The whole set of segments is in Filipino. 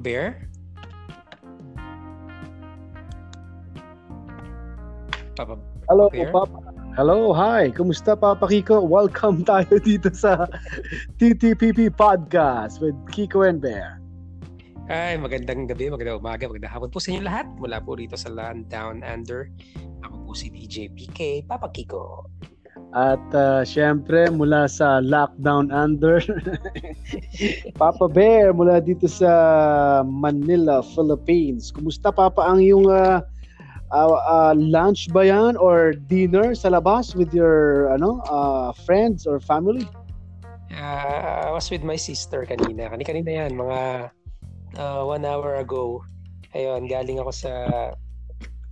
Bear? Papa Hello, Bear? Papa. Hello, hi. Kumusta, Papa Kiko? Welcome tayo dito sa TTPP Podcast with Kiko and Bear. Ay, magandang gabi, magandang umaga, magandang hapon po sa inyo lahat. Mula po rito sa Land Down Under. Ako po si DJ PK, Papa Kiko. At uh, syempre, mula sa Lockdown Under, Papa Bear, mula dito sa Manila, Philippines. Kumusta, Papa, ang yung uh, uh, uh, lunch ba yan or dinner sa labas with your ano uh, friends or family? Uh, I was with my sister kanina. Kanina-kanina yan, mga uh, one hour ago. Ayun, galing ako sa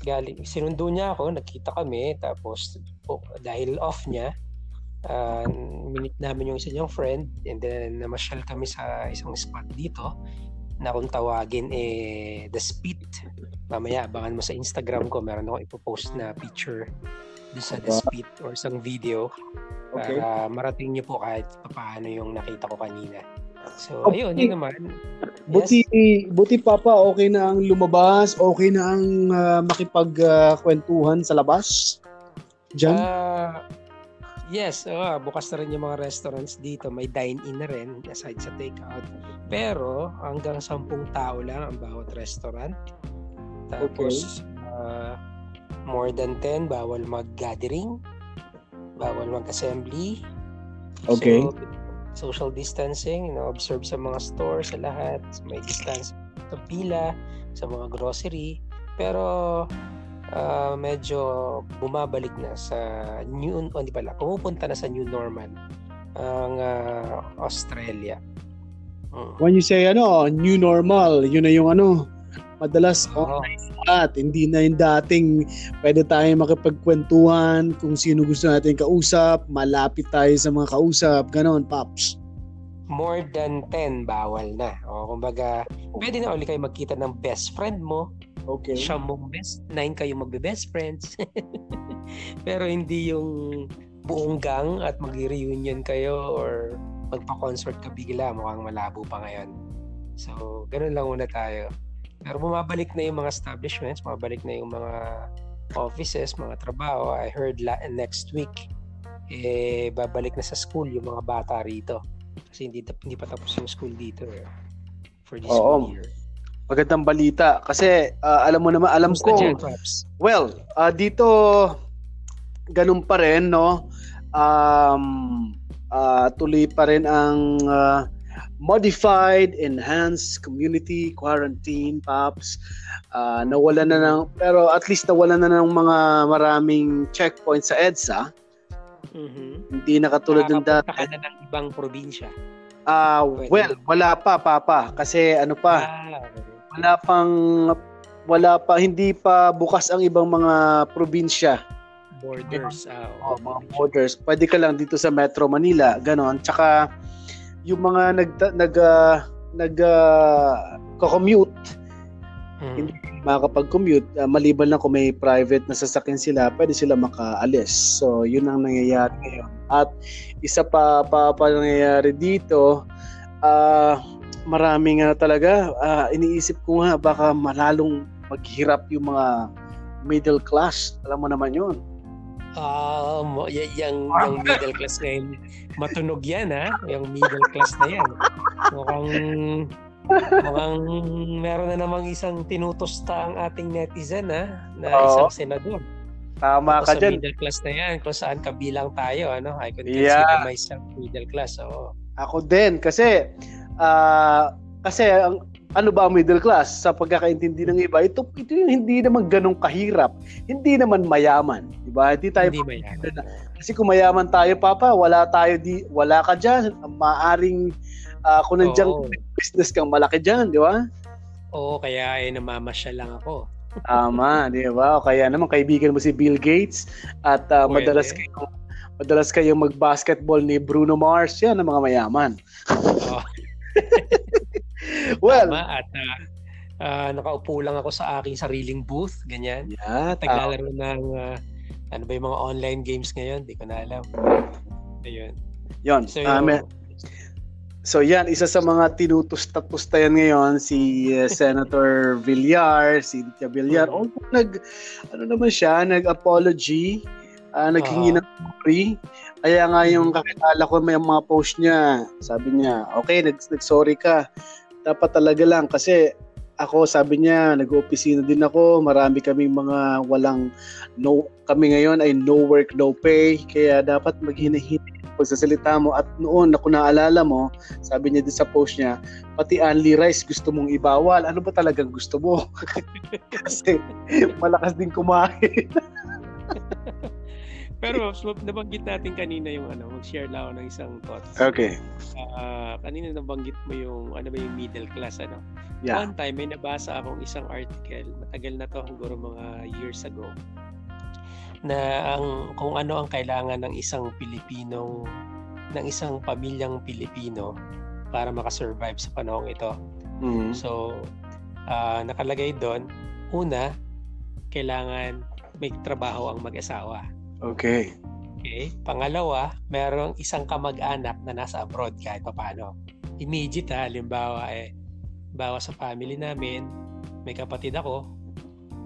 galing sinundo niya ako, nagkita kami tapos oh, dahil off niya uh, minute namin yung isa niyang friend and then namasyal kami sa isang spot dito na kung tawagin eh The Spit. Mamaya abangan mo sa Instagram ko, meron ako ipopost na picture doon sa The Spit or isang video Okay. para marating niyo po kahit paano yung nakita ko kanina. So, Okay. ayun, yun naman. Buti, buti Papa, okay na ang lumabas, okay na ang uh, makipagkwentuhan sa labas? Diyan? Ah, yes, ah, bukas na rin yung mga restaurants dito. May dine-in na rin aside sa take-out. Pero hanggang sampung tao lang ang bawat restaurant. Tapos ah, more than 10, bawal mag-gathering. Bawal mag-assembly. Okay. So, social distancing, you know, observe sa mga stores, sa lahat. May distance sa pila, sa mga grocery. Pero ah, medyo bumabalik na sa new, oh, hindi pala, pumupunta na sa new normal ang ah, Australia. Mm. When you say ano, new normal, yun na yung ano, madalas Oo. at hindi na yung dating pwede tayo makipagkwentuhan kung sino gusto natin kausap, malapit tayo sa mga kausap, ganon, Pops. more than 10 bawal na. O kumbaga, pwede na ulit kayo magkita ng best friend mo. Okay. Siya mong best, nine kayo magbe-best friends. Pero hindi yung buong gang at mag-reunion kayo or magpa-concert ka bigla. Mukhang malabo pa ngayon. So, ganun lang muna tayo. Pero bumabalik na yung mga establishments, bumabalik na yung mga offices, mga trabaho. I heard la- next week, eh, babalik na sa school yung mga bata rito. Kasi hindi, hindi pa tapos yung school dito eh, for this Oo. year. Magandang balita kasi ah, alam mo naman, alam ko, dyan, well, ah, dito ganun pa rin, no? Um, ah, tuloy pa rin ang ah, modified, enhanced community quarantine, Pops. Ah, nawala na ng, pero at least nawala na ng mga maraming checkpoints sa EDSA. Mhm. Hindi na katulad ng dati. ka na ng ibang probinsya. Ah, Pwede. well, wala pa, Papa. Kasi ano pa, Ah, wala pang wala pa hindi pa bukas ang ibang mga probinsya borders. Ah, o mga borders pwede ka lang dito sa Metro Manila ganon tsaka yung mga nag nag ah, nag ah, ko-commute Mhm. hindi makakapag-commute. Ah, maliban lang kung may private na sasakyan sila pwede sila makaalis. So yun ang nangyayari ngayon. At isa pa pa, pa nangyayari dito ah maraming nga talaga. Ah, iniisip ko nga baka malalong maghirap yung mga middle class. Alam mo naman yun Mo, y- yung, yung middle class ngayon, matunog yan ha, yung middle class na yan. Mukhang, mukhang meron na namang isang tinutusta ang ating netizen ha, na Oo. isang senador. tama Tapos ka dyan middle class na yan, kung saan kabilang tayo, ano, I Yeah. consider myself middle class. Oo. Ako din kasi ah kasi ang ano ba ang middle class? Sa pagkakaintindi ng iba ito ito yung hindi naman ganong kahirap. Hindi naman mayaman di ba? Hindi tayo Hindi mayaman. kasi kung mayaman tayo papa wala tayo di wala ka diyan maaring ah, kung nandiyan business kang malaki diyan di ba? Oo, kaya ay namamasyal lang ako. tama di ba? O kaya naman kaibigan mo si Bill Gates at Pwede. madalas kayo madalas kayong mag-basketball ni Bruno Mars. Yan ang mga mayaman. Oo. well Tama, at ah, ah, nakaupo lang ako sa aking sariling booth, ganyan. yeah. Naglalaro ng ah, ano ba yung mga online games ngayon, di ko na alam. Ayun. Yon. So, ah, yung- may- So yan, isa sa mga tinutusta-tusta yan ngayon si uh, Senator Villar, si Cynthia Villar. Oh, nag ano naman siya, nag-apology, uh, naghingi uh, ng sorry. Kaya nga yung kakilala ko may mga post niya, sabi niya, okay, nag nag-sorry ka. Dapat talaga lang kasi ako sabi niya, nag-opisina din ako, marami kaming mga walang no kami ngayon ay no work no pay kaya dapat maghinahinay pagsasalita mo at noon ako naalala mo, sabi niya din sa post niya, pati only rice gusto mong ibawal. Ano ba talagang gusto mo? Kasi malakas din kumain. Pero nabanggit natin kanina yung ano, mag-share lang ako ng isang thoughts. Okay. Uh, kanina nabanggit mo yung ano ba yung middle class ano. Yeah. One time may nabasa akong isang article, matagal na to siguro mga years ago na ang kung ano ang kailangan ng isang Pilipinong ng isang pamilyang Pilipino para makasurvive sa panahong ito. Mm-hmm. So, uh, nakalagay doon, una, kailangan may trabaho ang mag-asawa. Okay. Okay. Pangalawa, merong isang kamag-anak na nasa abroad kahit pa paano. Immediate ha, halimbawa eh, bawa sa family namin, may kapatid ako,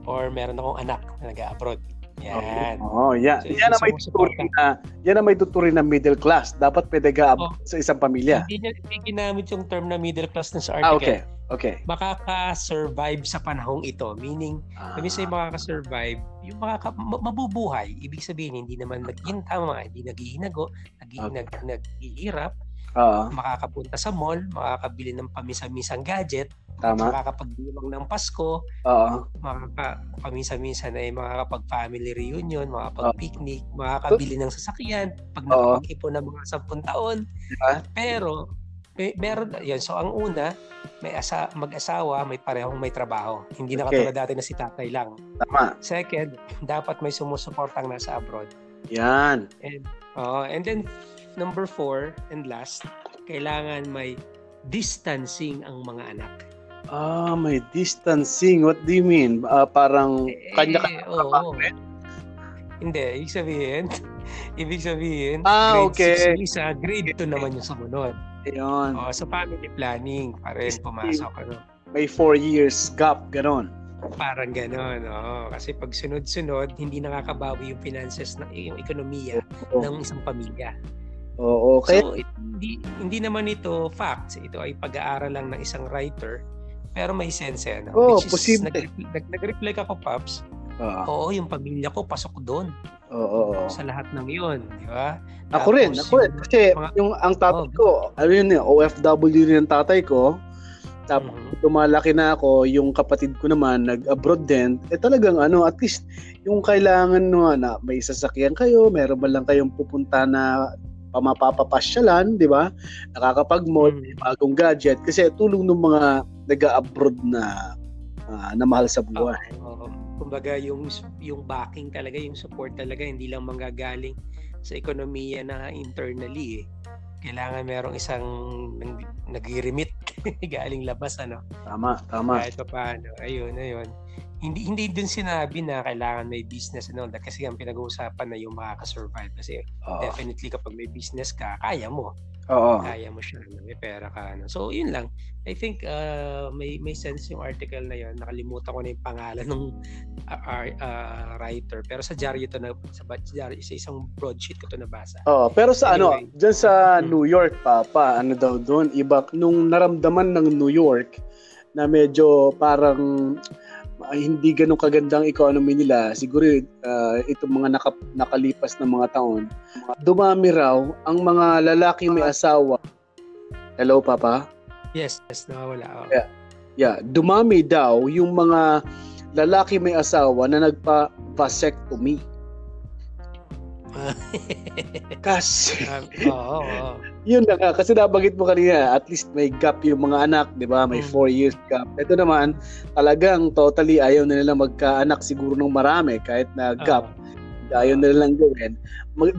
or meron akong anak na nag-abroad. Yan. Oh, yan. So, yan na may tuturing na yan na may tuturing na middle class. Dapat pwede ka oh. sa isang pamilya. Hindi niya hindi ginamit yung term na middle class na sa article. Ah, okay. Okay. Makaka-survive sa panahong ito. Meaning, ah. sabi sa'yo makaka-survive, yung makaka, mabubuhay. Ibig sabihin, hindi naman nagkintama, hindi naghihinago, nag, okay. nag, nag-iirap, uh makakapunta sa mall, makakabili ng pamisa-misang gadget, Tama. Makakapagdiwang ng Pasko. Oo. Makaka, paminsan-minsan ay makakapag-family reunion, makakapag-picnic, makakabili ng sasakyan, pag nakapag-ipon ng mga 10 taon. Diba? Pero, may, meron, yan. So, ang una, may asa, mag-asawa, may parehong may trabaho. Hindi na okay. katulad dati na si tatay lang. Tama. Second, dapat may sumusuportang nasa abroad. Yan. And, uh, and then, number four and last, kailangan may distancing ang mga anak. Ah, may distancing. What do you mean? Uh, parang eh, kanya-kanya oh, oh. Hindi, ibig sabihin, ibig sabihin, ah, grade okay. 6 isa, grade 2 naman yung sumunod. Ayun. Oh, so family planning, pa rin pumasok. Ano. May 4 years gap, ganon. Parang ganon, oh. Kasi pag sunod-sunod, hindi nakakabawi yung finances, na, yung ekonomiya oh. ng isang pamilya. Oo, okay. So, it, hindi, hindi naman ito facts. Ito ay pag-aaral lang ng isang writer pero may sense eh. No? Oh, Which is, posible. Nag, nag, nag-reflect ako, Paps. Uh, Oo, yung pamilya ko pasok doon. Oo. Oh, Sa lahat ng yun, di ba? Ako rin, ako rin. Kasi mga, yung ang tatay oh, ko, ano yun, OFW rin ang tatay ko. Tapos mm-hmm. tumalaki na ako, yung kapatid ko naman nag-abroad din. Eh talagang ano, at least yung kailangan no, na may sasakyan kayo, meron ba lang kayong pupunta na pamapapapasyalan, di ba? Nakakapag-mall, mm. bagong gadget. Kasi tulong ng mga nag-abroad na uh, na mahal sa buhay. Oh, oh. Kumbaga yung yung backing talaga, yung support talaga hindi lang manggagaling sa ekonomiya na internally eh. Kailangan merong isang nag-remit galing labas ano. Tama, tama. Kahit pa paano. Ayun, ayun hindi hindi din sinabi na kailangan may business and all that kasi ang pinag-uusapan na yung makaka-survive kasi Oo. definitely kapag may business ka kaya mo Oo. kaya mo siya no? may pera ka no? so yun lang I think uh, may may sense yung article na yun nakalimutan ko na yung pangalan ng uh, uh, writer pero sa diary ito na sa diary sa isang broadsheet ko to nabasa Oo, pero sa ano, anyway, ano diyan sa hmm. New York pa pa ano daw doon iba nung naramdaman ng New York na medyo parang hindi ganun kagandang economy nila, siguro uh, itong mga naka, nakalipas na mga taon, dumami raw ang mga lalaking may asawa. Hello, Papa? Yes, yes, nawawala. Oh. Yeah. yeah, dumami daw yung mga lalaki may asawa na nagpa-vasectomy. Kasi, um, oo, oo. Yun na nga, kasi nabagit mo kanina, at least may gap yung mga anak, di ba? May 4 mm. years gap. Ito naman, talagang totally ayaw na nila magkaanak siguro ng marami, kahit na gap. Uh, ayaw na nilang gawin.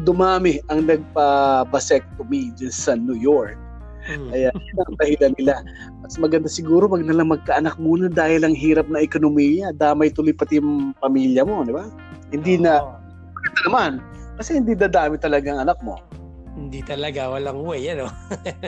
Dumami ang nagpa-vasectomy dyan sa New York. Hmm. Kaya yun ang dahilan nila. Mas maganda siguro wag na lang magkaanak muna dahil ang hirap na ekonomiya. Damay tuloy pati yung pamilya mo, di ba? Hindi oh. na, naman, kasi hindi dadami talaga ang anak mo. Hindi talaga, walang way, ano.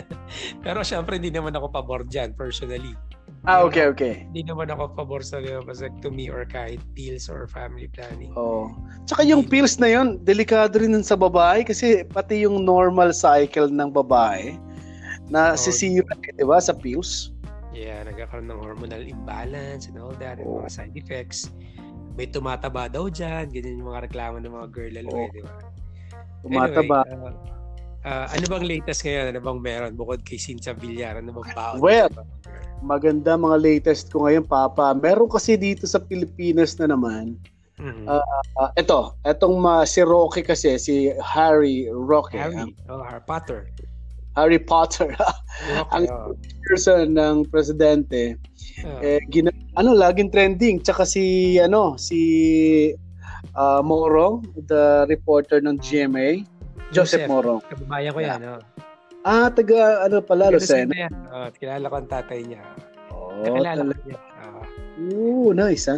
Pero syempre, hindi naman ako pabor dyan, personally. Ah, okay, okay. Hindi naman ako pabor sa vasectomy or kahit pills or family planning. Oh. Tsaka yung pills na yun, delikado rin sa babae kasi pati yung normal cycle ng babae na oh, sisira, di ba, sa pills. Yeah, nagkakaroon ng hormonal imbalance and all that, oh. and mga side effects. May tumataba daw dyan, ganyan yung mga reklamo ng mga girl lalo, oh. di ba? Tumataba. Anyway, uh, uh, ano bang latest ngayon? Ano bang meron bukod kay Cynthia Villar? Ano bang baon? Well, maganda mga latest ko ngayon, Papa. Meron kasi dito sa Pilipinas na naman. Mm-hmm. Uh, uh, ito, etong uh, si Rocky kasi, si Harry Rocky. Harry, um, oh, Harry Potter. Harry Potter. ang oh. person ng presidente. Oh. Eh, gina- ano, laging trending. Tsaka si, ano, si uh, Morong, the reporter ng GMA. Joseph, Joseph Morong. Kababayan ko yan, yeah. no? Ah, taga ano pala, Lucena. Oh, kilala ko ang tatay niya. Oh, kilala ko niya. Oh. Ooh, nice ha.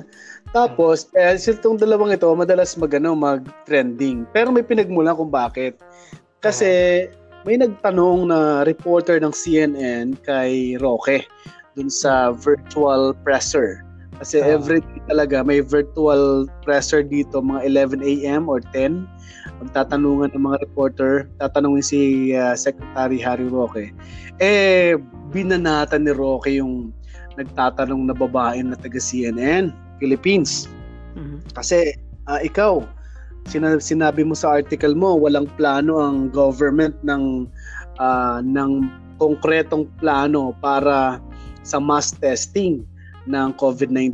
Tapos, uh, eh, itong dalawang ito, madalas mag, ano, mag-trending. Pero may pinagmulan kung bakit. Kasi, uh-huh. may nagtanong na reporter ng CNN kay Roque dun sa virtual presser. Kasi uh-huh. every day talaga may virtual presser dito mga 11 a.m. or 10 magtatanungan ng mga reporter, tatanungin si uh, Secretary Harry Roque. Eh, binanatan ni Roque yung nagtatanong na babae na taga CNN, Philippines. Mm-hmm. Kasi uh, ikaw, sinabi, sinabi mo sa article mo, walang plano ang government ng uh, ng konkretong plano para sa mass testing ng COVID-19.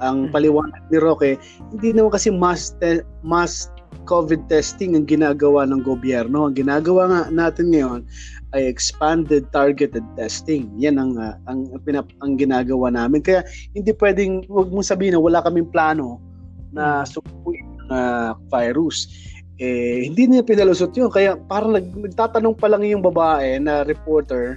Ang mm-hmm. paliwanag ni Roque, hindi naman kasi mass te- mass COVID testing ang ginagawa ng gobyerno. Ang ginagawa nga natin ngayon ay expanded targeted testing. Yan ang uh, ang pinap, ang ginagawa namin. Kaya hindi pwedeng wag mong sabihin na wala kaming plano na hmm. sukuin ng uh, virus. Eh, hindi niya pinalusot yun. Kaya parang nag, nagtatanong pa lang yung babae na reporter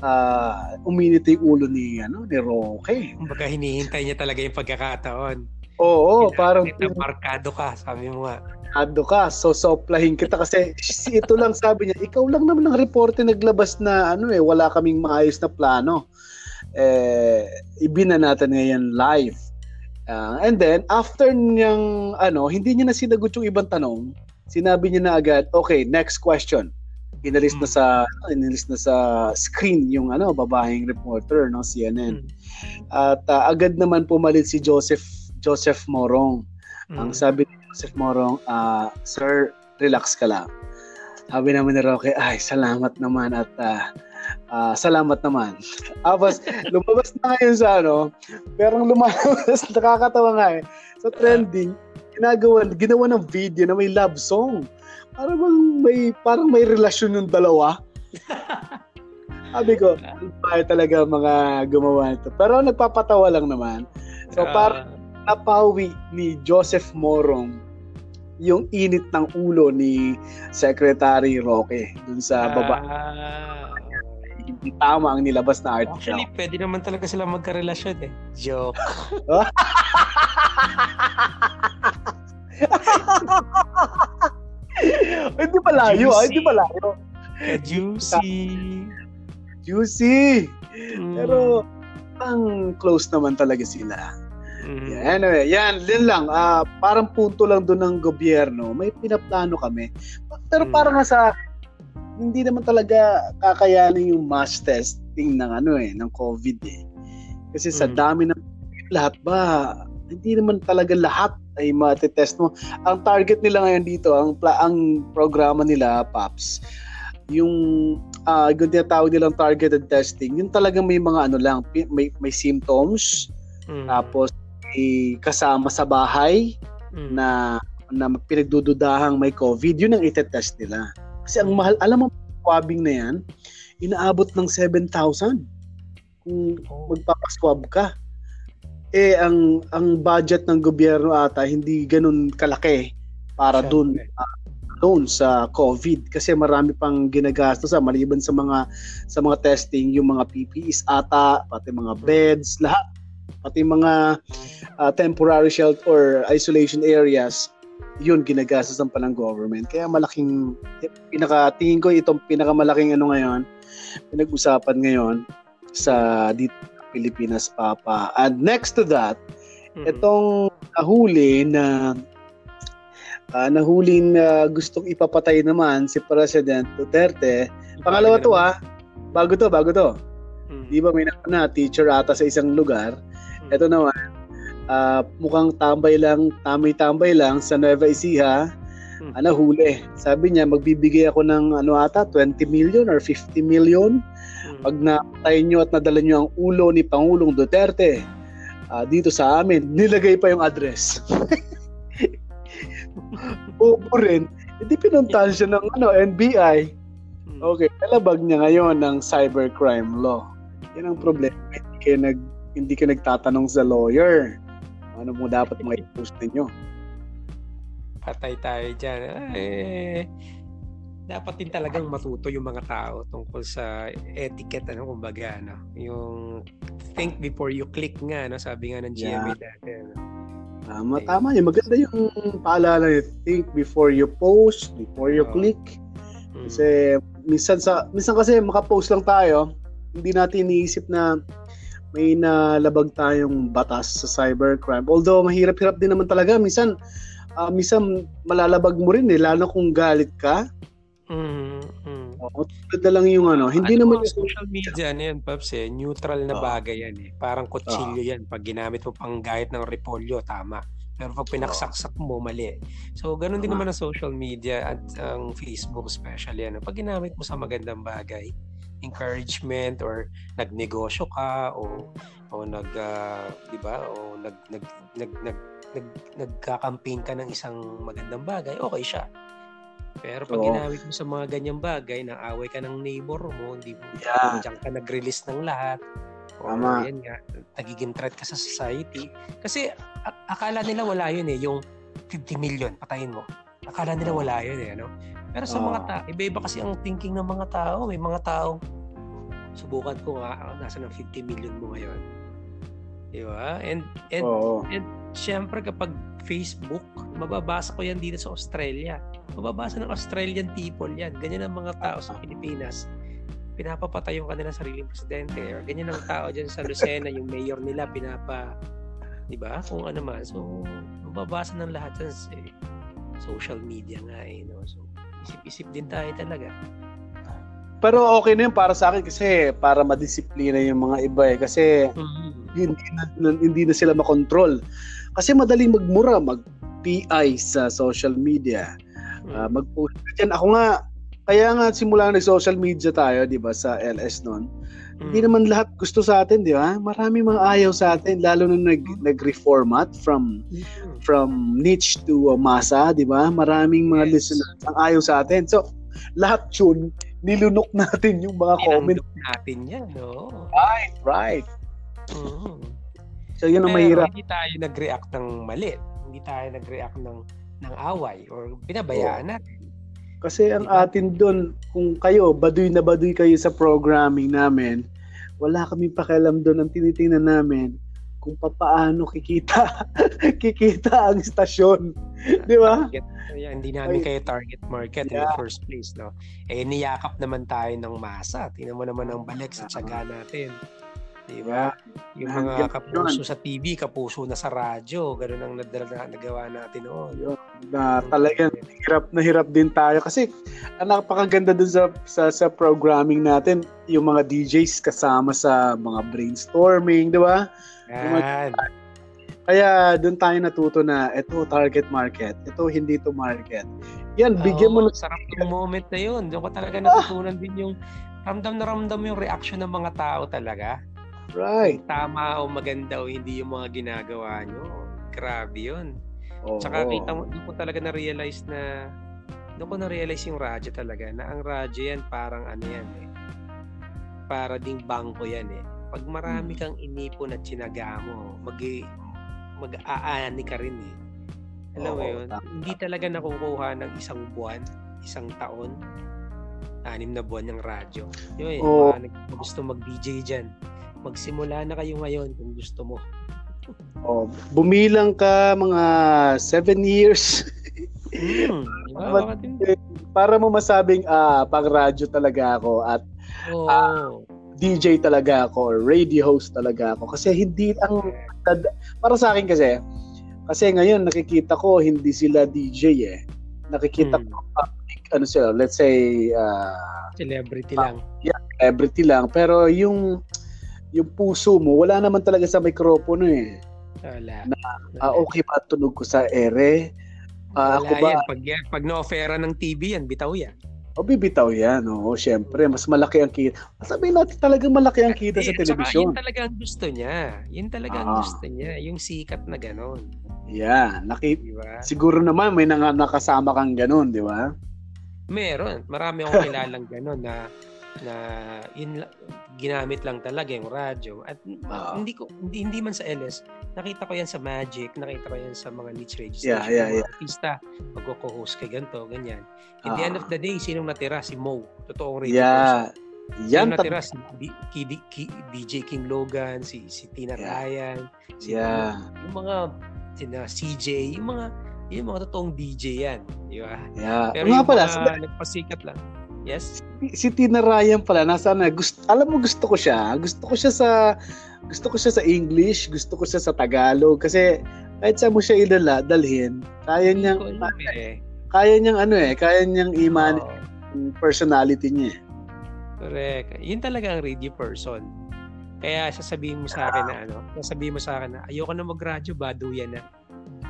uh, uminit yung ulo ni ano ni Roque. Kumbaga hinihintay niya talaga yung pagkakataon. Oo, Kailangan parang markado ka, sabi mo nga. Markado ka, so soplahin kita kasi ito lang sabi niya, ikaw lang naman ang reporte naglabas na ano eh, wala kaming maayos na plano. Eh, ibina natin ngayon live. Uh, and then, after niyang, ano, hindi niya na sinagot yung ibang tanong, sinabi niya na agad, okay, next question. Inalis na hmm. sa inalis na sa screen yung ano babaeng reporter no CNN. Hmm. At uh, agad naman pumalit si Joseph Joseph Morong. Mm. Ang sabi ni Joseph Morong, uh, Sir, relax ka lang. Sabi naman ni Roque, ay, salamat naman at uh, uh, salamat naman. Tapos, lumabas na ngayon sa ano, pero lumabas, nakakatawa nga eh, sa trending, ginagawa, ginawa ng video na may love song. Parang may, parang may relasyon yung dalawa. Sabi ko, ay talaga mga gumawa nito. Pero nagpapatawa lang naman. So, parang napawi ni Joseph Morong yung init ng ulo ni Secretary Roque dun sa baba. Ah. Hindi tama ang nilabas na article. Actually, pwede naman talaga sila magkarelasyon eh. Joke. hindi palayo, ah, hindi palayo. Juicy. Juicy. Mm. Pero ang close naman talaga sila. Mm-hmm. Yeah, anyway, yan, din lang. Uh, parang punto lang doon ng gobyerno. May pinaplano kami. Pero mm-hmm. parang nga sa hindi naman talaga kakayanin yung mass testing ng ano eh, ng COVID eh. Kasi sa mm-hmm. dami ng lahat ba, hindi naman talaga lahat ay matitest mo. Ang target nila ngayon dito, ang ang programa nila, PAPS, yung uh, yung tinatawag nilang targeted testing, yung talagang may mga ano lang, may, may symptoms, mm. tapos kasama sa bahay mm. na na pinagdududahang may COVID, yun ang itetest nila. Kasi ang mahal, alam mo, swabbing na yan, inaabot ng 7,000 kung oh. magpapaswab ka. Eh, ang ang budget ng gobyerno ata hindi ganun kalaki para doon uh, doon sa COVID kasi marami pang ginagastos sa maliban sa mga sa mga testing yung mga PPEs ata pati mga hmm. beds lahat pati mga uh, temporary shelter or isolation areas yun ginagastos ng government. Kaya malaking pinaka tingin ko itong pinakamalaking ano ngayon, pinag-usapan ngayon sa dito Pilipinas Papa. And next to that, mm-hmm. itong nahuli na uh, nahuli na gustong ipapatay naman si President Duterte. Pangalawa to ah, bago to, bago to. Mm-hmm. Di ba may na teacher ata sa isang lugar. Ito naman, uh, mukhang tambay lang, tambay-tambay lang sa Nueva Ecija, hmm. ano huli. Sabi niya magbibigay ako ng ano ata 20 million or 50 million pag napatay nyo at nadala nyo ang ulo ni Pangulong Duterte uh, dito sa amin, nilagay pa yung address. Bobo rin. Hindi pinuntahan siya ng ano, NBI. Hmm. Okay, nalabag niya ngayon ng cybercrime law. Yan ang problema. Hindi ka, nag, hindi ka nagtatanong sa lawyer. Ano mo dapat mga i-post ninyo? Patay tayo dyan. Eh, dapat din talagang matuto yung mga tao tungkol sa etiquette ano kumbaga ano yung think before you click nga no sabi nga ng GMA yeah. dati ano. Tama, tama yun. Maganda yung paalala niya. Think before you post, before you oh. click. Hmm. Kasi minsan sa minsan kasi maka-post lang tayo, hindi natin iniisip na may nalabag tayong batas sa cybercrime. Although mahirap-hirap din naman talaga minsan uh, minsan malalabag mo rin eh lalo kung galit ka Mm, Oo, tulad na lang yung ano, hindi ano naman yung social media ano yan, Paps, eh. Neutral na oh. bagay yan eh. Parang kutsilyo oh. yan. Pag ginamit mo pang gahit ng repolyo, tama. Pero pag pinaksaksak mo, mali. So, ganun din naman ang social media at ang Facebook especially. Ano. Pag ginamit mo sa magandang bagay, encouragement or nagnegosyo ka o o nag uh, 'di ba o nag nag nag nag, nag nagka-campaign ka ng isang magandang bagay okay siya pero pag so, ginamit mo sa mga ganyang bagay, na away ka ng neighbor mo, hindi mo yeah. diyan ka nag-release ng lahat. O Tama. yan nga, nagiging threat ka sa society. Kasi akala nila wala yun eh, yung 50 million, patayin mo. Akala nila wala yun eh, no? Pero sa oh. mga tao, iba-iba kasi ang thinking ng mga tao. May mga tao, subukan ko nga, oh, nasa ng 50 million mo ngayon. Di ba? And, and, oh. and syempre kapag Facebook, mababasa ko yan dito sa Australia. Mababasa ng Australian people yan. Ganyan ang mga tao sa Pilipinas. Pinapapatay yung kanilang sariling presidente. Or ganyan ang tao dyan sa Lucena, yung mayor nila, pinapa, di ba? Kung ano man. So, mababasa ng lahat sa eh, social media nga eh. No? So, isip-isip din tayo talaga. Pero okay na yun para sa akin kasi para madisiplina yung mga iba eh. Kasi mm-hmm. hindi, na, hindi na sila makontrol. Kasi madaling magmura, mag-PI sa social media. Uh, mag-post dyan. Ako nga, kaya nga simula na social media tayo, di ba, sa LS noon. Mm. Hindi naman lahat gusto sa atin, di ba? Marami mga ayaw sa atin, lalo nung nag, hmm. nag-reformat from mm. from niche to uh, masa, di ba? Maraming mga yes. listeners ang ayaw sa atin. So, lahat yun, nilunok natin yung mga comment. natin yan, no? Right, right. Mm. So yun ang mahirap. Hindi tayo nag-react ng mali. Hindi tayo nag-react ng ng away or pinabayaan oh. natin. Kasi ang atin doon, kung kayo, baduy na baduy kayo sa programming namin, wala kami pakialam doon. Ang tinitingnan namin, kung paano kikita kikita ang istasyon. Di ba? Yeah, hindi namin kayo target market yeah. in the first place. No? Eh, niyakap naman tayo ng masa. Tingnan mo naman ang balik sa tsaga natin. Di ba? Yung mga kapuso sa TV, kapuso na sa radyo, ganun ang nadala, nagawa natin noon. Yun, na talagang hirap na hirap din tayo kasi ang napakaganda dun sa, sa sa programming natin, yung mga DJs kasama sa mga brainstorming, di ba? Yan. Kaya doon tayo natuto na ito target market, ito hindi to market. Yan, bigyan mo ng sarap ng moment na yun. Doon ko talaga natutunan din yung ramdam na ramdam yung reaction ng mga tao talaga. Right. Tama o maganda o hindi yung mga ginagawa nyo. Grabe yun. Oh, Tsaka oh. kita mo, doon ko talaga na-realize na doon ko na-realize yung radyo talaga na ang radyo yan parang ano yan eh. Para ding bangko yan eh. Pag marami hmm. kang inipon at sinaga mo, mag mag-aani ka rin eh. Alam mo yun? Tama. Hindi talaga nakukuha ng isang buwan, isang taon, anim na buwan ng radyo. Yun, oh. mga gusto mag-DJ dyan magsimula na kayo ngayon kung gusto mo. Oh, bumilang ka mga seven years. Mm, But- para mo masabing ah pang radyo talaga ako at Oo. Ah, DJ talaga ako or radio host talaga ako kasi hindi ang para sa akin kasi kasi ngayon nakikita ko hindi sila DJ eh nakikita Hmm. ko public ano sila let's say ah, Celebrity lang. celebrity lang pero yung yung puso mo wala naman talaga sa mikropono eh Wala. Ah, okay ba tunog ko sa ere Ah, Wala ako ba yan. Pag, yan, pag na-offera ng TV yan, bitaw yan. o bibitaw yan oo syempre mas malaki ang kita sabihin natin talagang malaki ang kita sa telebisyon Yun talaga ang gusto niya. Yun talaga ang Ah. gusto niya. Yung sikat na ganon. yeah nakita Di ba? siguro naman may nang nakasama kang ganun, di ba? Meron. Marami akong kilalang ganon na na yun ginamit lang talaga yung radyo at Ah. hindi ko hindi, hindi man sa LS nakita ko yan sa Magic nakita ko yan sa mga niche radio Yeah, yeah, yung mga artista magko-host kay ganto ganyan in the Ah. end of the day sinong natira si Mo totoong radio person Yeah. Yan Yung ta- natira si D- Ki- Ki- DJ King Logan, si, si Tina Yeah. Ryan, si Yeah. yung mga sina CJ, yung mga yung mga totoong DJ yan, di ba? Yeah. Pero Pero nga yung pala, mga nagpasikat lang. Yes? si, si Tina Ryan pala, nasa na, gusto, alam mo gusto ko siya. Gusto ko siya sa, gusto ko siya sa English, gusto ko siya sa Tagalog. Kasi kahit saan mo siya ilala, dalhin, kaya ko alam eh. kaya niyang ano eh, kaya niyang iman yung personality niya. eh. correct. Yun talaga ang radio person. Kaya sasabihin mo sa akin na ano, sasabihin mo sa akin na ayoko na mag-radyo, baduyan na.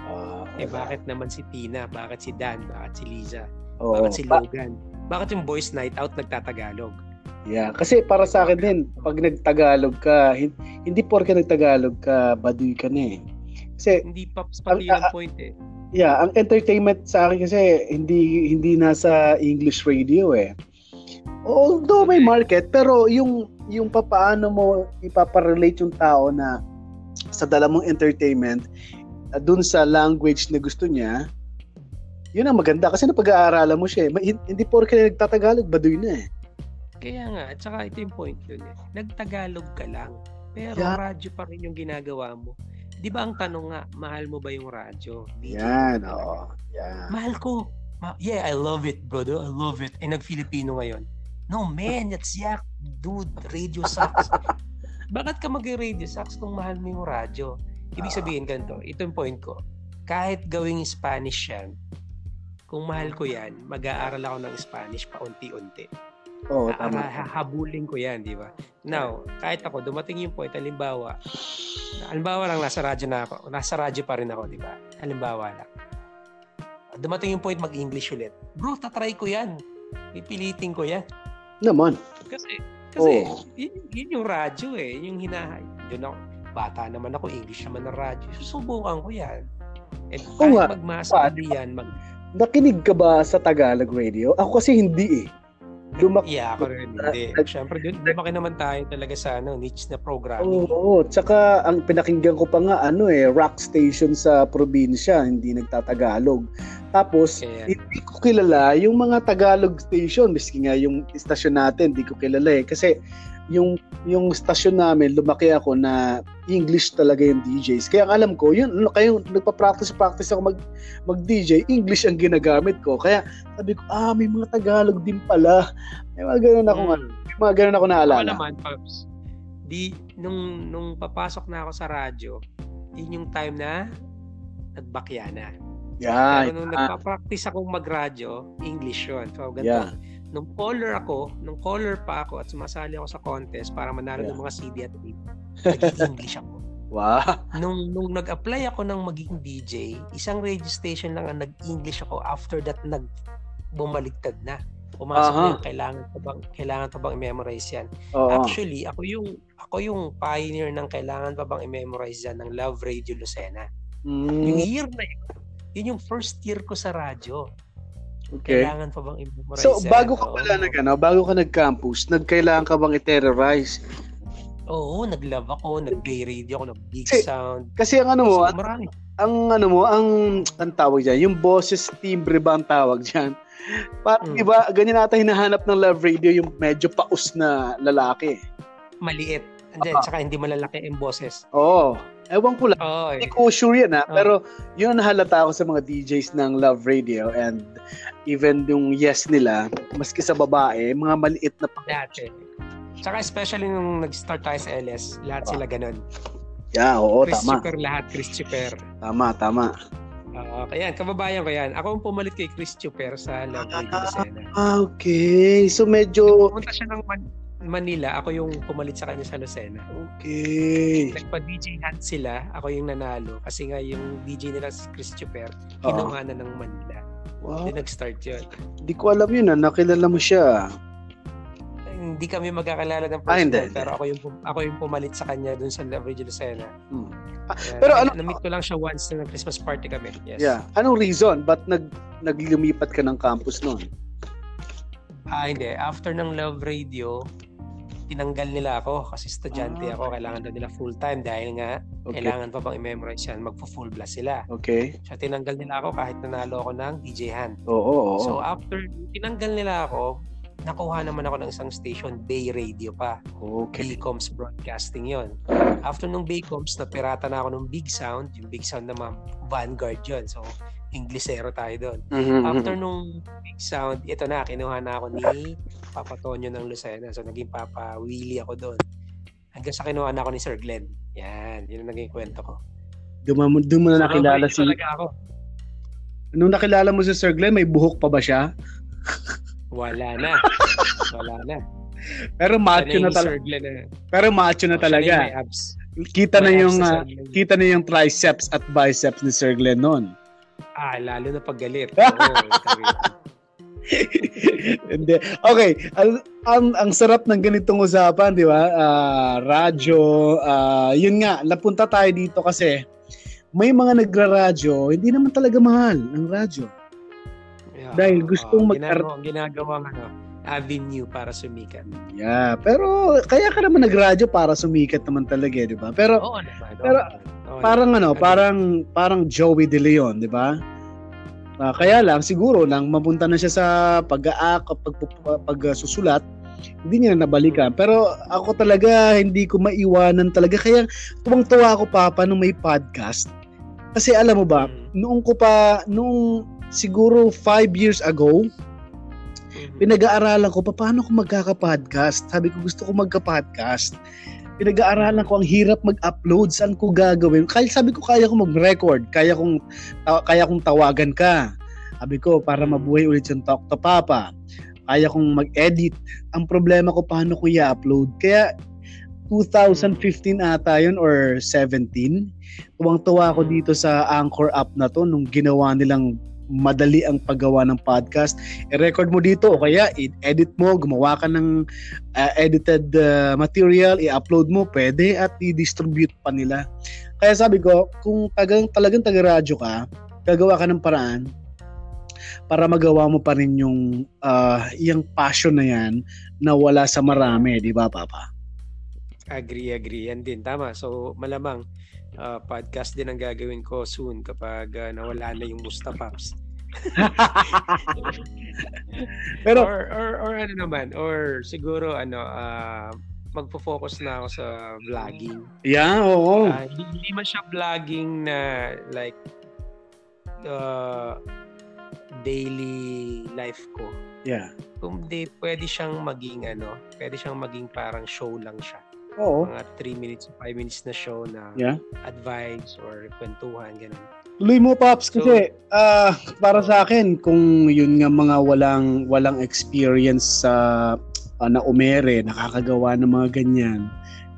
Ah, Eh bakit naman si Tina? Bakit si Dan? Bakit si Liza? oo. Bakit si Logan? Bakit yung boys night out nagtatagalog? Yeah, kasi para sa akin din, pag nagtagalog ka, hin- hindi porke nagtagalog ka, baduy ka na eh. Kasi Hindi pa pati ang point eh. Yeah, ang entertainment sa akin kasi hindi hindi nasa English radio eh. Although may market, pero yung yung papaano mo ipaparelate yung tao na sa dala mong entertainment uh, dun sa language na gusto niya, yun ang maganda kasi napag-aaralan mo siya eh. Hindi porke nagtatagalog, baduy na eh. Kaya nga, at saka ito yung point dun eh. Nagtagalog ka lang. Pero Yeah. radyo pa rin yung ginagawa mo. Di ba ang tanong nga, mahal mo ba yung radyo? DJ Yan, oo. talaga. Yeah. Mahal ko. Ma- yeah, I love it, brother. I love it. Eh, nag-Filipino ngayon. No, man, that's yak. Dude, radio sucks. Bakit ka mag-radio sucks kung mahal mo yung radyo? Ibig Ah. sabihin ganito, ito yung point ko. Kahit gawing Spanish yan, kung mahal ko yan, mag-aaral ako ng Spanish pa unti-unti. Oo, Ah, tama. Hahabulin ko yan, di ba? Now, kahit ako, dumating yung point, halimbawa, halimbawa lang, nasa radyo na ako, nasa radyo pa rin ako, di ba? Halimbawa lang. Dumating yung point, mag-English ulit. Bro, tatry ko yan. Pipilitin ko yan. Naman. Kasi, kasi, Oo. yun, yun yung radyo eh. Yung hinahay. Yun ako, bata naman ako, English naman ng radyo. Susubukan ko yan. And Oo kahit nga. magmasali yan, mag, Nakinig ka ba sa Tagalog radio? Ako kasi hindi eh. Lumak yeah, ako rin, hindi. Siyempre, dun, lumaki naman tayo talaga sa ano, niche na programming. Oo, tsaka ang pinakinggan ko pa nga ano eh, rock station sa probinsya, hindi nagtatagalog. Tapos Kaya, hindi ko kilala yung mga Tagalog station, miski nga yung istasyon natin, hindi ko kilala eh kasi yung yung stasyon namin, lumaki ako na English talaga yung DJs. Kaya ang alam ko, yun, ano, kayo nagpa-practice practice ako mag mag-DJ, English ang ginagamit ko. Kaya sabi ko, ah, may mga Tagalog din pala. May mga ganun ako, Mm. may mga ganun ako Ako naalala. naman, Pops, di, nung, nung papasok na ako sa radyo, yun yung time na nagbakya na. Yeah, Pero nung ah, nagpa-practice akong mag-radyo, English yun. So, ganito. yeah. Nung caller ako, nung caller pa ako at sumasali ako sa contest para manalo Yeah. ng mga CD at tape, nag-English ako. Wow. Nung, nung nag-apply ako ng magiging DJ, isang radio station lang ang nag-English ako. After that, nag bumaligtad na. Pumasok Aha. na kailangan pa bang kailangan pa bang i-memorize yan. Oo. Actually, ako yung ako yung pioneer ng kailangan pa bang i-memorize yan ng Love Radio Lucena. Yung Mm, year na yun, yun yung first year ko sa radyo. Okay. Kailangan pa bang i-memorize So, bago ka pala nag, ano, bago ka nag-campus, nagkailangan ka bang i-terrorize? Oo, nag-love ako, nag-gay radio ako, nag-big Kasi- sound. Kasi ang ano mo, So, ang, marami. ang ano mo, ang, ang tawag dyan, yung boses timbre ba ang tawag dyan? Parang Mm. iba, ganyan ata hinahanap ng love radio yung medyo paus na lalaki. Maliit. And then, Ah. saka hindi malalaki yung boses. Oo. Ewan ko lang. Oo. Hindi ko sure yan ha. Oh. Pero yun halata ako sa mga DJs ng Love Radio and even yung yes nila, maski sa babae, mga maliit na pang... Dati. Tsaka especially nung nag-start tayo sa LS, lahat sila ganun. Yeah, oo, Chris tama. Chuper lahat, Chris Chuper. Tama, tama. Oo, kaya kababayan ko yan. Ako ang pumalit kay Chris Chuper sa Love Radio Lucena. Ah, okay. So medyo... Pumunta siya ng Man- Manila, ako yung pumalit sa kanya sa Lucena. Okay. Nagpa-DJ hand sila, ako yung nanalo. Kasi nga yung DJ nila si Chris Chuper, Oo. kinuha na ng Manila. Wow. Doon nag-start yun. Hindi ko alam yun ah. Nakilala mo siya. Hindi kami magkakalala ng Ah, personal, hindi, pero ako yung ako yung pumalit sa kanya doon sa Love Radio Lucena. Hmm. Ayan. pero ano- Na-meet ko lang siya once na Christmas party kami. Yes. Yeah. Anong reason? Ba't nag, naglumipat ka ng campus noon? Ah, hindi. After ng Love Radio, tinanggal nila ako kasi estudyante Ah. ako. Kailangan daw nila full-time dahil nga Okay. kailangan pa bang i-memorize yan. Magpo-full blast sila. Okay. So, tinanggal nila ako kahit nanalo ako ng DJ hand. Oo, oo. So, after tinanggal nila ako, nakuha naman ako ng isang station, Bay Radio pa. okay. Baycoms Broadcasting yon. After nung Baycoms, napirata na ako ng Big Sound. Yung Big Sound naman, Vanguard yun. So, Inglesero tayo doon. Mhm, After mhm. nung Big Sound, ito na, kinuha na ako ni Papa Tonyo ng Lucena. So, naging Papa Willie ako doon. Hanggang sa kinuha na ako ni Sir Glenn. Yan, yun ang naging kwento ko. Doon mo, doon mo na nakilala So, si... ako. Nung nakilala mo si Sir Glenn, may buhok pa ba siya? Wala na. Wala na. Pero macho na yung talaga. Eh. Pero macho na Oh, talaga. Kita na yung na Glenn. kita na yung triceps at biceps ni Sir Glenn noon. Ah, lalo na paggalit. Ko. Hindi. Okay, ang, ang ang sarap ng ganitong usapan, 'di ba? Ah, radyo, ah, 'yun nga, napunta tayo dito kasi may mga nagra-radyo, hindi naman talaga mahal ang radyo. Yeah, Dahil gustong oo, mag- ginagawa, ginagawang ano, avenue para sumikat. Yeah, pero kaya ka naman nagradyo para sumikat naman talaga, eh, 'di ba? Pero Oo naman. Pero, oo parang ano, parang parang Joey De Leon, 'di ba? Ah, kaya lang siguro nang mapunta na siya sa pag-aak pag, pag, pagsusulat, hindi niya na nabalikan. Pero ako talaga hindi ko maiwanan talaga kaya tuwang-tuwa ako papa nung may podcast. Kasi alam mo ba, Mm. noong ko pa noong siguro five years ago. Pinag-aaralan ko pa paano ko magkaka-podcast. Sabi ko gusto ko magka-podcast. Pinag-aaralan ko ang hirap mag-upload, saan ko gagawin. Kaya sabi ko kaya ko mag-record, kaya kong ta- kaya kong tawagan ka. Sabi ko para mabuhay ulit yung Talk to Papa. Kaya kong mag-edit. Ang problema ko paano ko i-upload. Kaya 2015 ata yun or 17. Tuwang-tuwa ako dito sa Anchor app na to nung ginawa nilang madali ang paggawa ng podcast i-record mo dito o kaya i-edit mo, gumawa ka ng uh, edited uh, material, i-upload mo, pwede at i-distribute pa nila. Kaya sabi ko, kung tagang, talagang taga-radyo ka, gagawa ka ng paraan para magawa mo pa rin yung uh, yung passion na yan na wala sa marami, di ba, Papa? Agree, agree. Yan din. Tama. So, malamang ah, podcast din ang gagawin ko soon kapag ah, nawala na yung Mustapaps. Pero, or, or, or ano naman, or siguro ano, ah, magfo-focus na ako sa vlogging. yeah, oo. Ah, hindi, hindi man siya vlogging na like uh, daily life ko. yeah. Kundi pwede siyang maging ano, pwede siyang maging parang show lang siya. Oo. Mga 3 minutes, 5 minutes na show na Yeah. advice or kwentuhan, ganun. Tuloy mo Pops So- kasi ah para sa akin kung yun nga mga walang walang experience sa ah, na umere, nakakagawa ng mga ganyan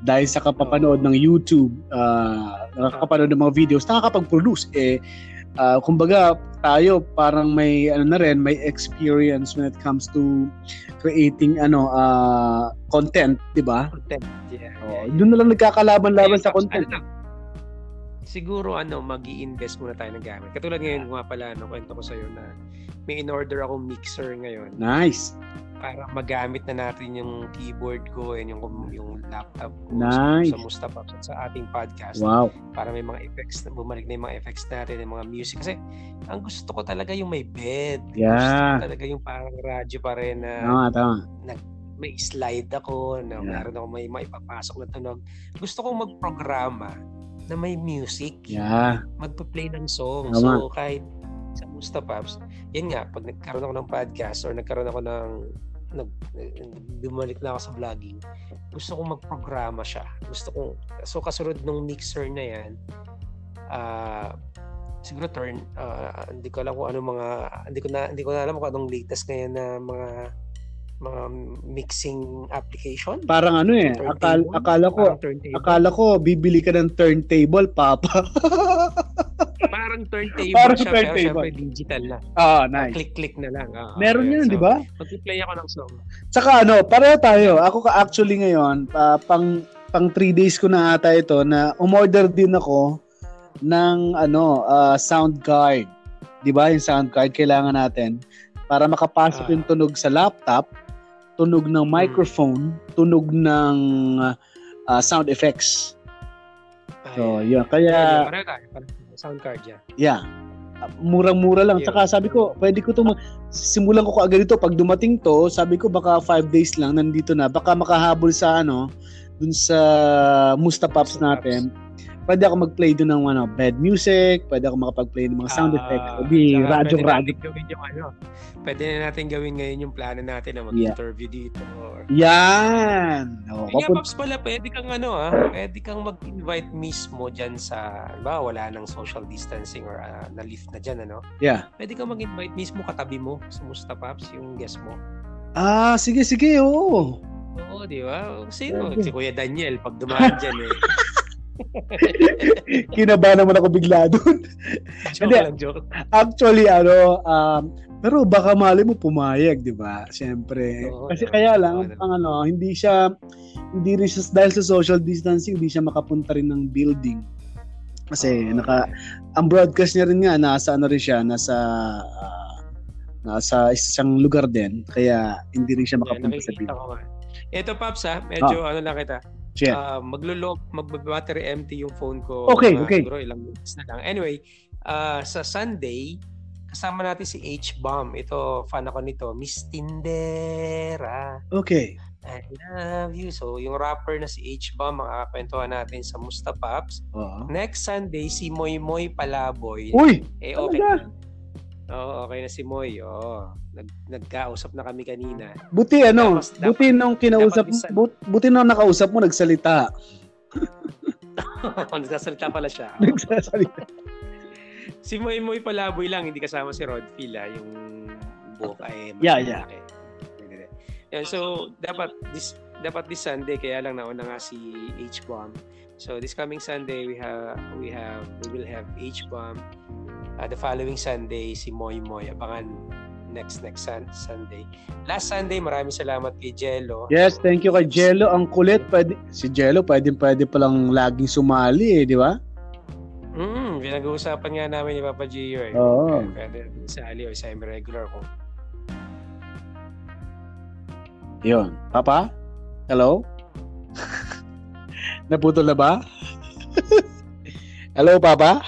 dahil sa kapapanood ng YouTube, ah nakakapanood ng mga videos, nakakapag-produce eh ah, kumbaga tayo parang may ano na rin, may experience when it comes to creating ano ah, content, 'di ba? Content. Yeah. Oh, yeah, doon na lang nagkakalaban-laban sa content. ano lang, siguro ano, mag invest muna tayo ng gamit. Katulad ngayon, nga pala, no, kwento ko sa'yo na may in-order akong mixer ngayon Nice. Para magamit na natin yung keyboard ko and yung yung laptop ko Nice. sa, sa Mustafa sa ating podcast Wow. para may mga effects na bumalik na yung mga effects natin yung mga music kasi ang gusto ko talaga yung may bed gusto Yeah. ko talaga yung parang radyo pa rin na Tama, tama. may slide ako na Yeah. meron ako may maipapasok na tunog gusto kong magprograma na may music. Yeah. Magpa-play ng song. Tama. So kahit sa Musta Pops, yan nga, pag nagkaroon ako ng podcast or nagkaroon ako ng nag, bumalik na ako sa vlogging, gusto kong magprograma siya. Gusto kong, so kasunod nung mixer na yan, ah siguro turn ah, hindi ko alam kung ano mga hindi ko na hindi ko na alam kung anong latest ngayon na mga mga mixing application. Parang ano eh, akala, akala ko, akala ko bibili ka ng turntable, papa. Parang turntable Parang siya, pero turntable. syempre digital na. ah, nice. Click-click na lang. Ah, Meron ayun. yun, So, di ba? Mag-play ako ng song. Tsaka ano, pareho tayo. Ako ka actually ngayon, pa, pang pang 3 days ko na ata ito na umorder din ako ng ano, ah, sound card. 'Di ba? Yung sound card kailangan natin para makapasok Ah. yung tunog sa laptop, tunog ng microphone, tunog ng ah, sound effects. So, yun. Kaya Sound card yan. Yeah. Ah, Murang-mura lang. Yeah. Tsaka sabi ko, pwede ko to ma- simulan ko kaagad ito. Pag dumating to, sabi ko baka 5 days lang nandito na. Baka makahabol sa ano, dun sa Musta Pops natin. Pwede ako mag-play dun ng ano, bed music, pwede ako makapag-play ng mga sound Ah, effects. Sabi, tsaka radyo radyo. natin gawin yung ano. Pwede na natin gawin ngayon yung plano natin na mag-interview dito. Or... Yan! Oh, Kaya papun- Pops pala, pwede kang ano ah, pwede kang mag-invite mismo dyan sa, ba wala nang social distancing or ah, na-lift na dyan, ano? Yeah. Pwede kang mag-invite mismo katabi mo sa Musta Pops, yung guest mo. Ah, sige, sige, oo. Oo, di ba? Sino? Si Kuya Daniel, pag dumaan dyan eh. Kinaba naman ako bigla dun. joke Hindi. lang, joke. Actually, ano, um, pero baka mali mo pumayag, di ba? Siyempre. Oo, Kasi oo, kaya lang, oo, ang ano, hindi siya, hindi rin siya, dahil sa social distancing, hindi siya makapunta rin ng building. Kasi Oo, naka, ang broadcast niya rin nga, nasa ano rin siya, nasa, ah, nasa isang lugar din. Kaya hindi rin siya Yeah, makapunta sa nakikita building. ko. Ito, Pops, ha? Medyo ano lang kita. Shit. Ah, maglo magba-battery empty yung phone ko. Okay, mga okay. Siguro ilang minutes na lang. Anyway, ah, sa Sunday, kasama natin si H-Bomb. Ito, fan ako nito. Miss Tindera. Okay. I love you. So, yung rapper na si H-Bomb, makakakwentuhan natin sa Musta Pops. Oo. Next Sunday, si Moy Moy Palaboy. Uy! eh, okay talaga? Oo, okay na si Moy. Oo. Nag, nagkausap na kami kanina. Buti ano, Dapat- buti nung kinausap, but, buti nung nakausap mo, nagsalita. Nagsasalita pala siya. Nagsasalita. Si Moy Moy Palaboy lang, hindi kasama si Rodfield ah, yung buhok ay mas Yeah, yeah. malaki. Yan, so dapat this dapat this Sunday kaya lang nauna nga si H-Bomb. So this coming Sunday we have we have we will have H-Bomb. Uh, the following Sunday si Moy Moy abangan next next sun, Sunday. Last Sunday maraming salamat kay Jello. Yes, thank you kay Jello. Ang kulit. Pwede, si Jello, pwede, pwede palang laging sumali eh, di ba? Mm, pinag-uusapan nga namin ni Papa Gio eh. Oo. Pwede sa Ali o sa regular ko. Yun. Papa? Hello? Naputol na ba? Hello, Papa?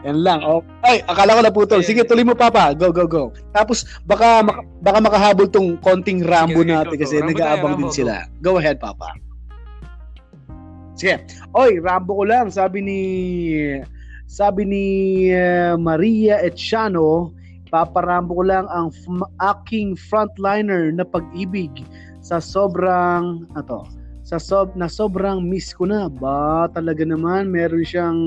Yan lang. Oh. Ay, akala ko naputol. Sige, tuloy mo, Papa. Go, go, go. Tapos, baka, maka- baka makahabol tong konting Rambo Sige, natin go, kasi nag-aabang din sila. Go ahead, Papa. Sige. Oy, Rambo ko lang. Sabi ni sabi ni eh, Maria Etchano, paparambo ko lang ang f- aking frontliner na pag-ibig sa sobrang ato sa sob na sobrang miss ko na ba talaga naman meron siyang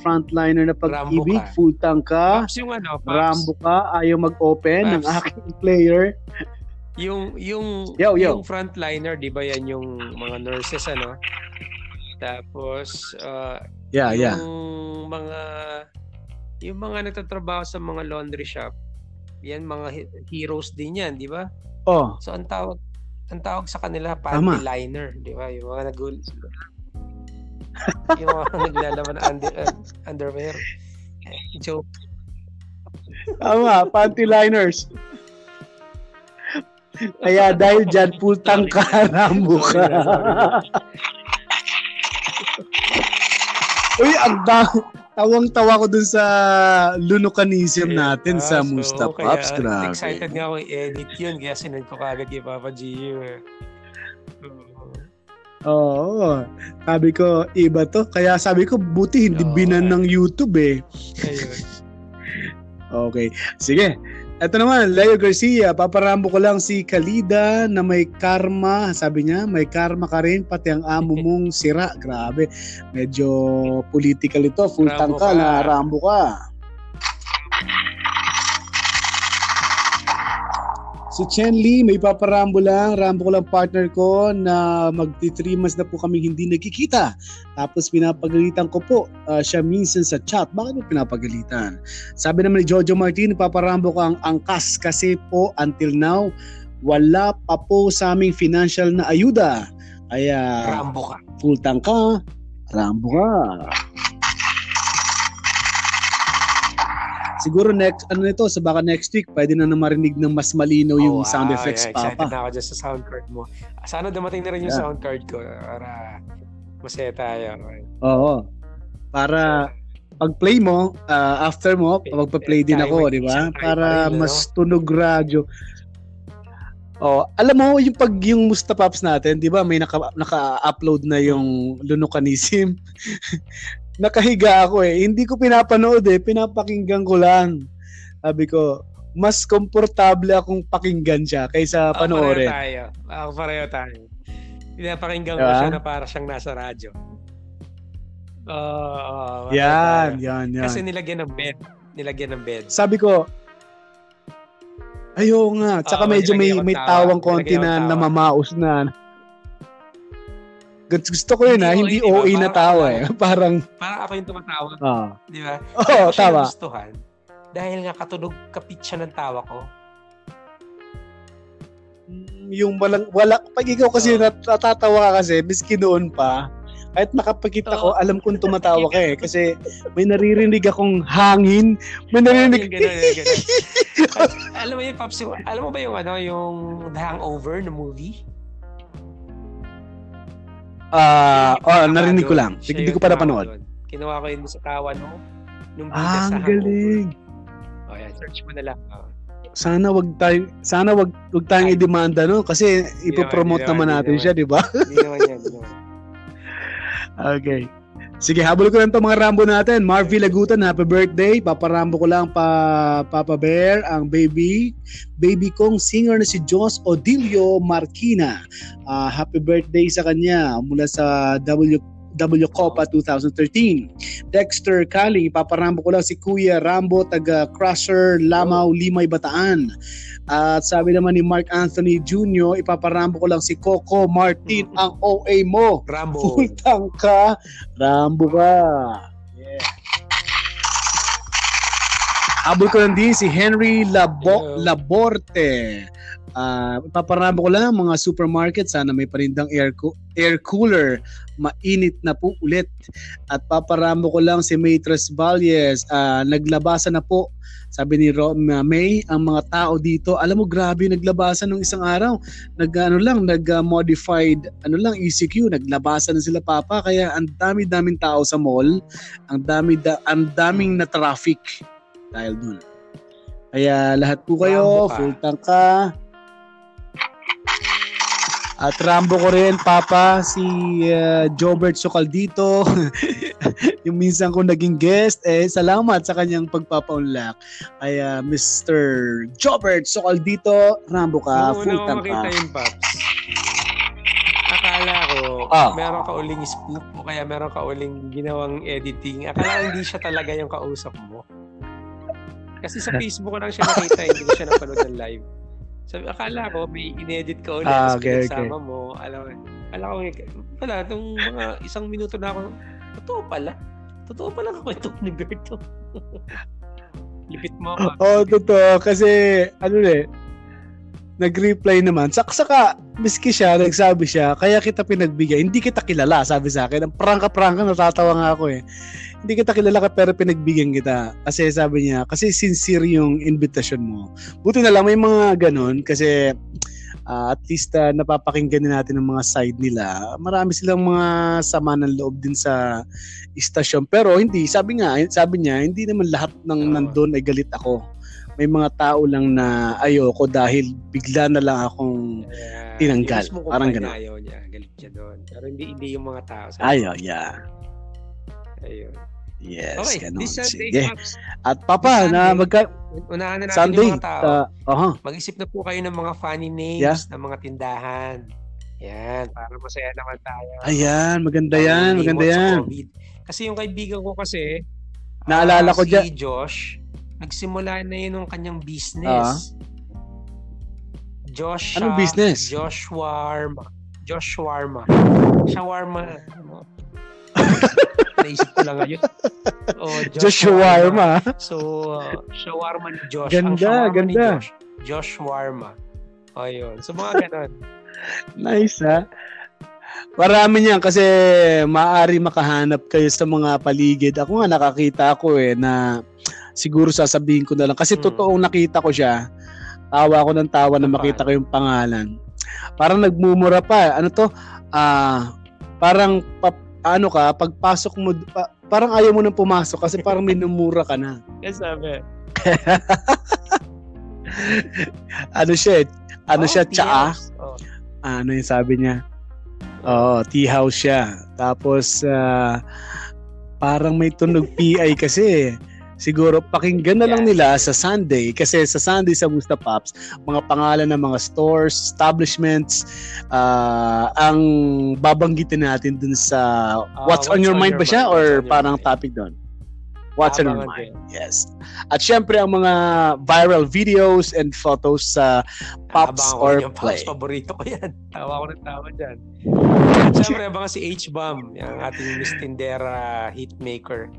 frontliner na pag-ibig full tank ka Pops yung ano, Pops, Rambo ka ayaw mag-open ng Pops. aking player yung yung Yo, yo. yung frontliner, 'di ba 'yan yung mga nurses ano? Tapos uh, yeah yeah yung mga yung mga nagtatrabaho sa mga laundry shop, yan mga he- heroes din yan, di ba? oh So ang tawag ang tawag sa kanila Tama. panty liner, di ba? Yung mga nagul yung mga naglalaman ng under, uh, underwear. Joke. tama panty liners kaya dahil dyan full tank ka Uy, ang da tawang-tawa ko dun sa lunokanism natin sa Ah, so, Musta kaya Pops. Grabe. Excited nga ako i-edit yun, kaya sinend ko kagad kay Papa Gio. eh. Oo. Sabi ko, iba to. Kaya sabi ko, buti hindi Oo. binan ng YouTube eh. Ayun. Okay. Sige. Ito naman, Leo Garcia, paparambo ko lang si Kalida na may karma. Sabi niya, may karma ka rin, pati ang amo mong sira. Grabe. Medyo political ito. Full tank ka, ka. na rambo ka. Si Chen Lee, may paparambo lang. Rambo ko lang partner ko na magti 3 months na po kami hindi nagkikita. Tapos pinapagalitan ko po ah, siya minsan sa chat. Bakit mo pinapagalitan? Sabi naman ni Jojo Martin, paparambo ko ang angkas kasi po until now, wala pa po sa aming financial na ayuda. Kaya Rambo ka. full tank ka, rambo ka. Siguro next, ano nito, sa baka next week, pwede na na marinig ng mas malinaw yung Oh, sound ah, effects, yeah, Excited Papa. na ako dyan sa sound card mo. Sana dumating na rin yung Yeah. sound card ko para masaya tayo. Oo. Para pag-play mo, ah, after mo, magpa-play din ako, di ba? Para mas tunog radyo. Oh, alam mo yung pag yung Mustapaps natin, 'di ba? May naka, naka-upload na yung Lunokanism. Nakahiga ako eh. Hindi ko pinapanood eh, pinapakinggan ko lang. Sabi ko, mas komportable akong pakinggan siya kaysa panoorin. Pareho tayo. Ah, pareho tayo. Pinapakinggan ko Diba? siya na para siyang nasa radyo. Oo, oo, pareho Yan, tayo. yan, yan. Kasi nilagyan ng bed. Nilagyan ng bed. sabi ko, ayo nga. Tsaka Oo, medyo may, ako may tawa. tawang konti na ako namamaos na. Gusto gusto ko yun ha, hindi di ba? OA na tawa eh. Parang, Parang ako yung tumatawa. ah. Di ba? Oo, siya tama. nagustuhan dahil nga katunog kapit siya ng tawa ko. Mm, Yung walang, wala, pag ikaw kasi Oo. nat- natatawa ka kasi, miski noon pa, kahit nakapagkita ko, Oo. alam kong tumatawa ka eh. Kasi may naririnig akong hangin. May naririnig. Ganun, ganun. Alam mo yung Pops, alam mo ba yung ano, yung The Hangover na movie? Ah, Yung oh, narinig ko lang. siya Hindi ko pa tawa napanood. Kinuha ko yun sa kawan mo. Nung Ah, sa ang galing. Oh, yan. Search mo na lang. Oh. Sana wag tayo sana wag wag tayong Ay. i-demanda no kasi ipopromote naman naman, natin hindi siya, di ba? Hindi naman yan. Naman. Okay. Sige, habol ko lang to mga Rambo natin. Marvy Lagutan, happy birthday. Paparambo ko lang pa Papa Bear, ang baby. Baby kong singer na si Jos Odilio Marquina. Ah, happy birthday sa kanya mula sa W W Copa 2013. Dexter Kaling, ipaparambo ko lang si Kuya Rambo, taga Crusher, Lamaw, Limay, Bataan. At sabi naman ni Mark Anthony Jr., ipaparambo ko lang si Coco Martin, ang OA mo. Rambo. Putang ka, Rambo ka. Yeah. Habol ko lang din si Henry Labo- Hello. Laborte. Ah, paparabo ko lang mga supermarket sana may parindang air co- air cooler. Mainit na po ulit. At paparamo ko lang si Maitras Valles. Ah, naglabasan na po. Sabi ni Ro- Ma- May ang mga tao dito alam mo grabe naglabasan nung isang araw. Nag ano lang nag uh, modified ano lang ECQ naglabasan na sila papa. Kaya ang dami-daming tao sa mall. Ang dami da, ang daming na traffic. Dahil dun. Kaya lahat po kayo full tank ka at Rambo ko rin, Papa, si uh, Jobert Socaldito. yung minsan ko naging guest, eh, salamat sa kanyang pagpapaunlak. Ay, uh, Mr. Jobert Socaldito, Rambo ka, full makita ka. yung Pops, akala ko Ah. meron ka uling spook o kaya meron ka uling ginawang editing. Akala hindi siya talaga yung kausap mo. Kasi sa Facebook ko lang siya nakita, hindi ko siya napanood ng live. Sabi, akala ko may inedit ka ulit, Ah, okay, pinagsama mo. Alam mo, alam ko, wala, itong mga isang minuto na ako, totoo pala. Totoo pala ako ito ni Berto. Lipit mo ako. Oo, oh, totoo. Kasi, ano eh, nag-reply naman. Saka, saka, miski siya, nagsabi siya, kaya kita pinagbigay. Hindi kita kilala, sabi sa akin. Ang prangka-prangka, natatawa nga ako eh. Hindi kita kilala ka, pero pinagbigyan kita. Kasi sabi niya, kasi sincere yung invitation mo. Buti na lang, may mga ganun. Kasi, ah, at least ah, napapakinggan din natin ang mga side nila. Marami silang mga sama ng loob din sa istasyon. Pero hindi, sabi nga, sabi niya, hindi naman lahat ng Oo. nandun ay galit ako. May mga tao lang na ayoko dahil bigla na lang akong Kaya, Tinanggal. Parang ganun. Ayaw niya, galit siya doon. Pero hindi, hindi yung mga tao. Sa ayaw, yeah. Ayun. Yes, Okay, ganun. this Sunday, Sige. Pops, At papa, This na Sunday, magka unahan na natin Sunday. yung mga tao. Uh, aha. Mag-isip na po kayo ng mga funny names Yeah. ng mga tindahan. Yan, para masaya naman tayo. Ayan, maganda yan, maganda yan. COVID. Kasi yung kaibigan ko kasi, Naalala ah, ko si dyan. Josh, nagsimula na yun ng kanyang Ah. business. Josh Anong ah, business? Josh Shawarma. Josh Shawarma. Shawarma. Ano? Naisip ko lang ngayon. Oh, Josh Shawarma. So, uh, shawarma ni Josh. Ganda, Ang shawarma ni ganda. Josh. Josh Shawarma. O, yun. So, mga ganon. Nice, ha? Marami niyan kasi maaari makahanap kayo sa mga paligid. Ako nga nakakita ako eh na siguro sasabihin ko na lang kasi Hmm. totoong nakita ko siya. Tawa ako ng tawa na makita ko yung pangalan. Parang nagmumura pa. Ano to? Ah, parang pa, ano ka, pagpasok mo pa- parang ayaw mo nang pumasok kasi parang minumura ka na. Yan sabi. Ano siya eh? Ano Oh, siya? tea Tsaa? Oh. ano yung sabi niya? Oo, tea house siya. Tapos, ah, parang may tunog PI kasi. Siguro, pakinggan na lang Yeah. nila sa Sunday. Kasi sa Sunday sa Musta Pops, mga pangalan ng mga stores, establishments, ah, ang babanggitin natin dun sa What's, on Your Mind ba siya? Or on your parang mind? topic doon? What's on Your Abangan Mind? Yes. At syempre, ang mga viral videos and photos sa Pops or Play. Pops, paborito ko yan. Tawa ko ng tawa dyan. At syempre, abangan si H-Bomb, yung ating Miss Tindera hitmaker.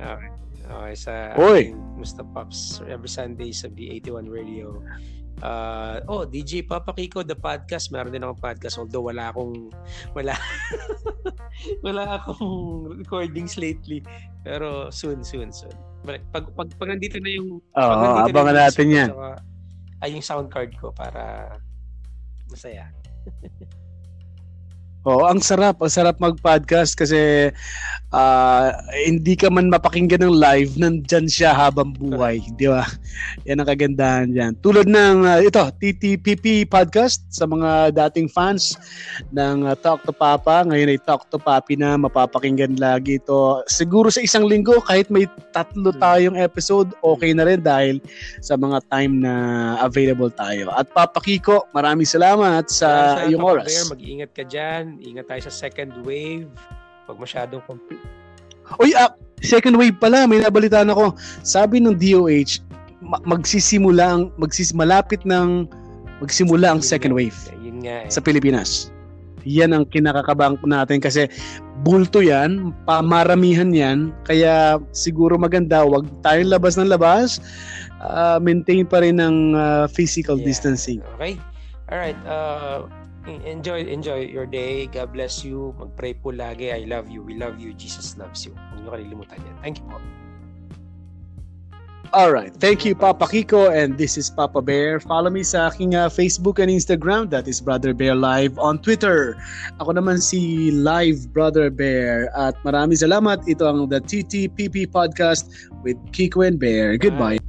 Okay. Okay, sa Oy. Musta Pops every Sunday sa B81 Radio. Uh, oh, DJ Papa Kiko, the podcast. Meron din akong podcast although wala akong wala wala akong recordings lately. Pero soon, soon, soon. Pag, pag, pag, pag nandito na yung Oo, pag nandito na abangan yung natin yan. saka- ay, yung sound card ko para masaya. Oo, ang sarap. Ang sarap mag-podcast kasi ah, hindi ka man mapakinggan ng live, nandyan siya habang buhay. Di ba? Yan ang kagandahan dyan. Tulad ng ah, ito, TTPP podcast sa mga dating fans ng ah, Talk to Papa. Ngayon ay Talk to Papi na mapapakinggan lagi ito. Siguro sa isang linggo, kahit may tatlo Hmm. tayong episode, okay na rin dahil sa mga time na available tayo. At Papa Kiko, maraming salamat sa iyong Papa oras. Bear, mag-iingat ka dyan. Ingat tayo sa second wave. Huwag masyadong comp- Uy, ah, second wave pala, may nabalitaan ako. Sabi ng DOH, ma- magsisimula ang magsis malapit ng magsimula ang second wave Yun nga eh. sa Pilipinas. Yan ang kinakakabang natin kasi bulto yan, pamaramihan yan, kaya siguro maganda, wag tayong labas ng labas, ah, maintain pa rin ng ah, physical Yeah. distancing. Okay? Alright. Uh, enjoy enjoy your day. God bless you. Mag-pray po lagi. I love you. We love you. Jesus loves you. Huwag niyo kalilimutan yan. Thank you po. Alright, thank you Papa Kiko and this is Papa Bear. Follow me sa aking uh, Facebook and Instagram, that is Brother Bear Live on Twitter. Ako naman si Live Brother Bear at maraming salamat. Ito ang The TTPP Podcast with Kiko and Bear. Goodbye.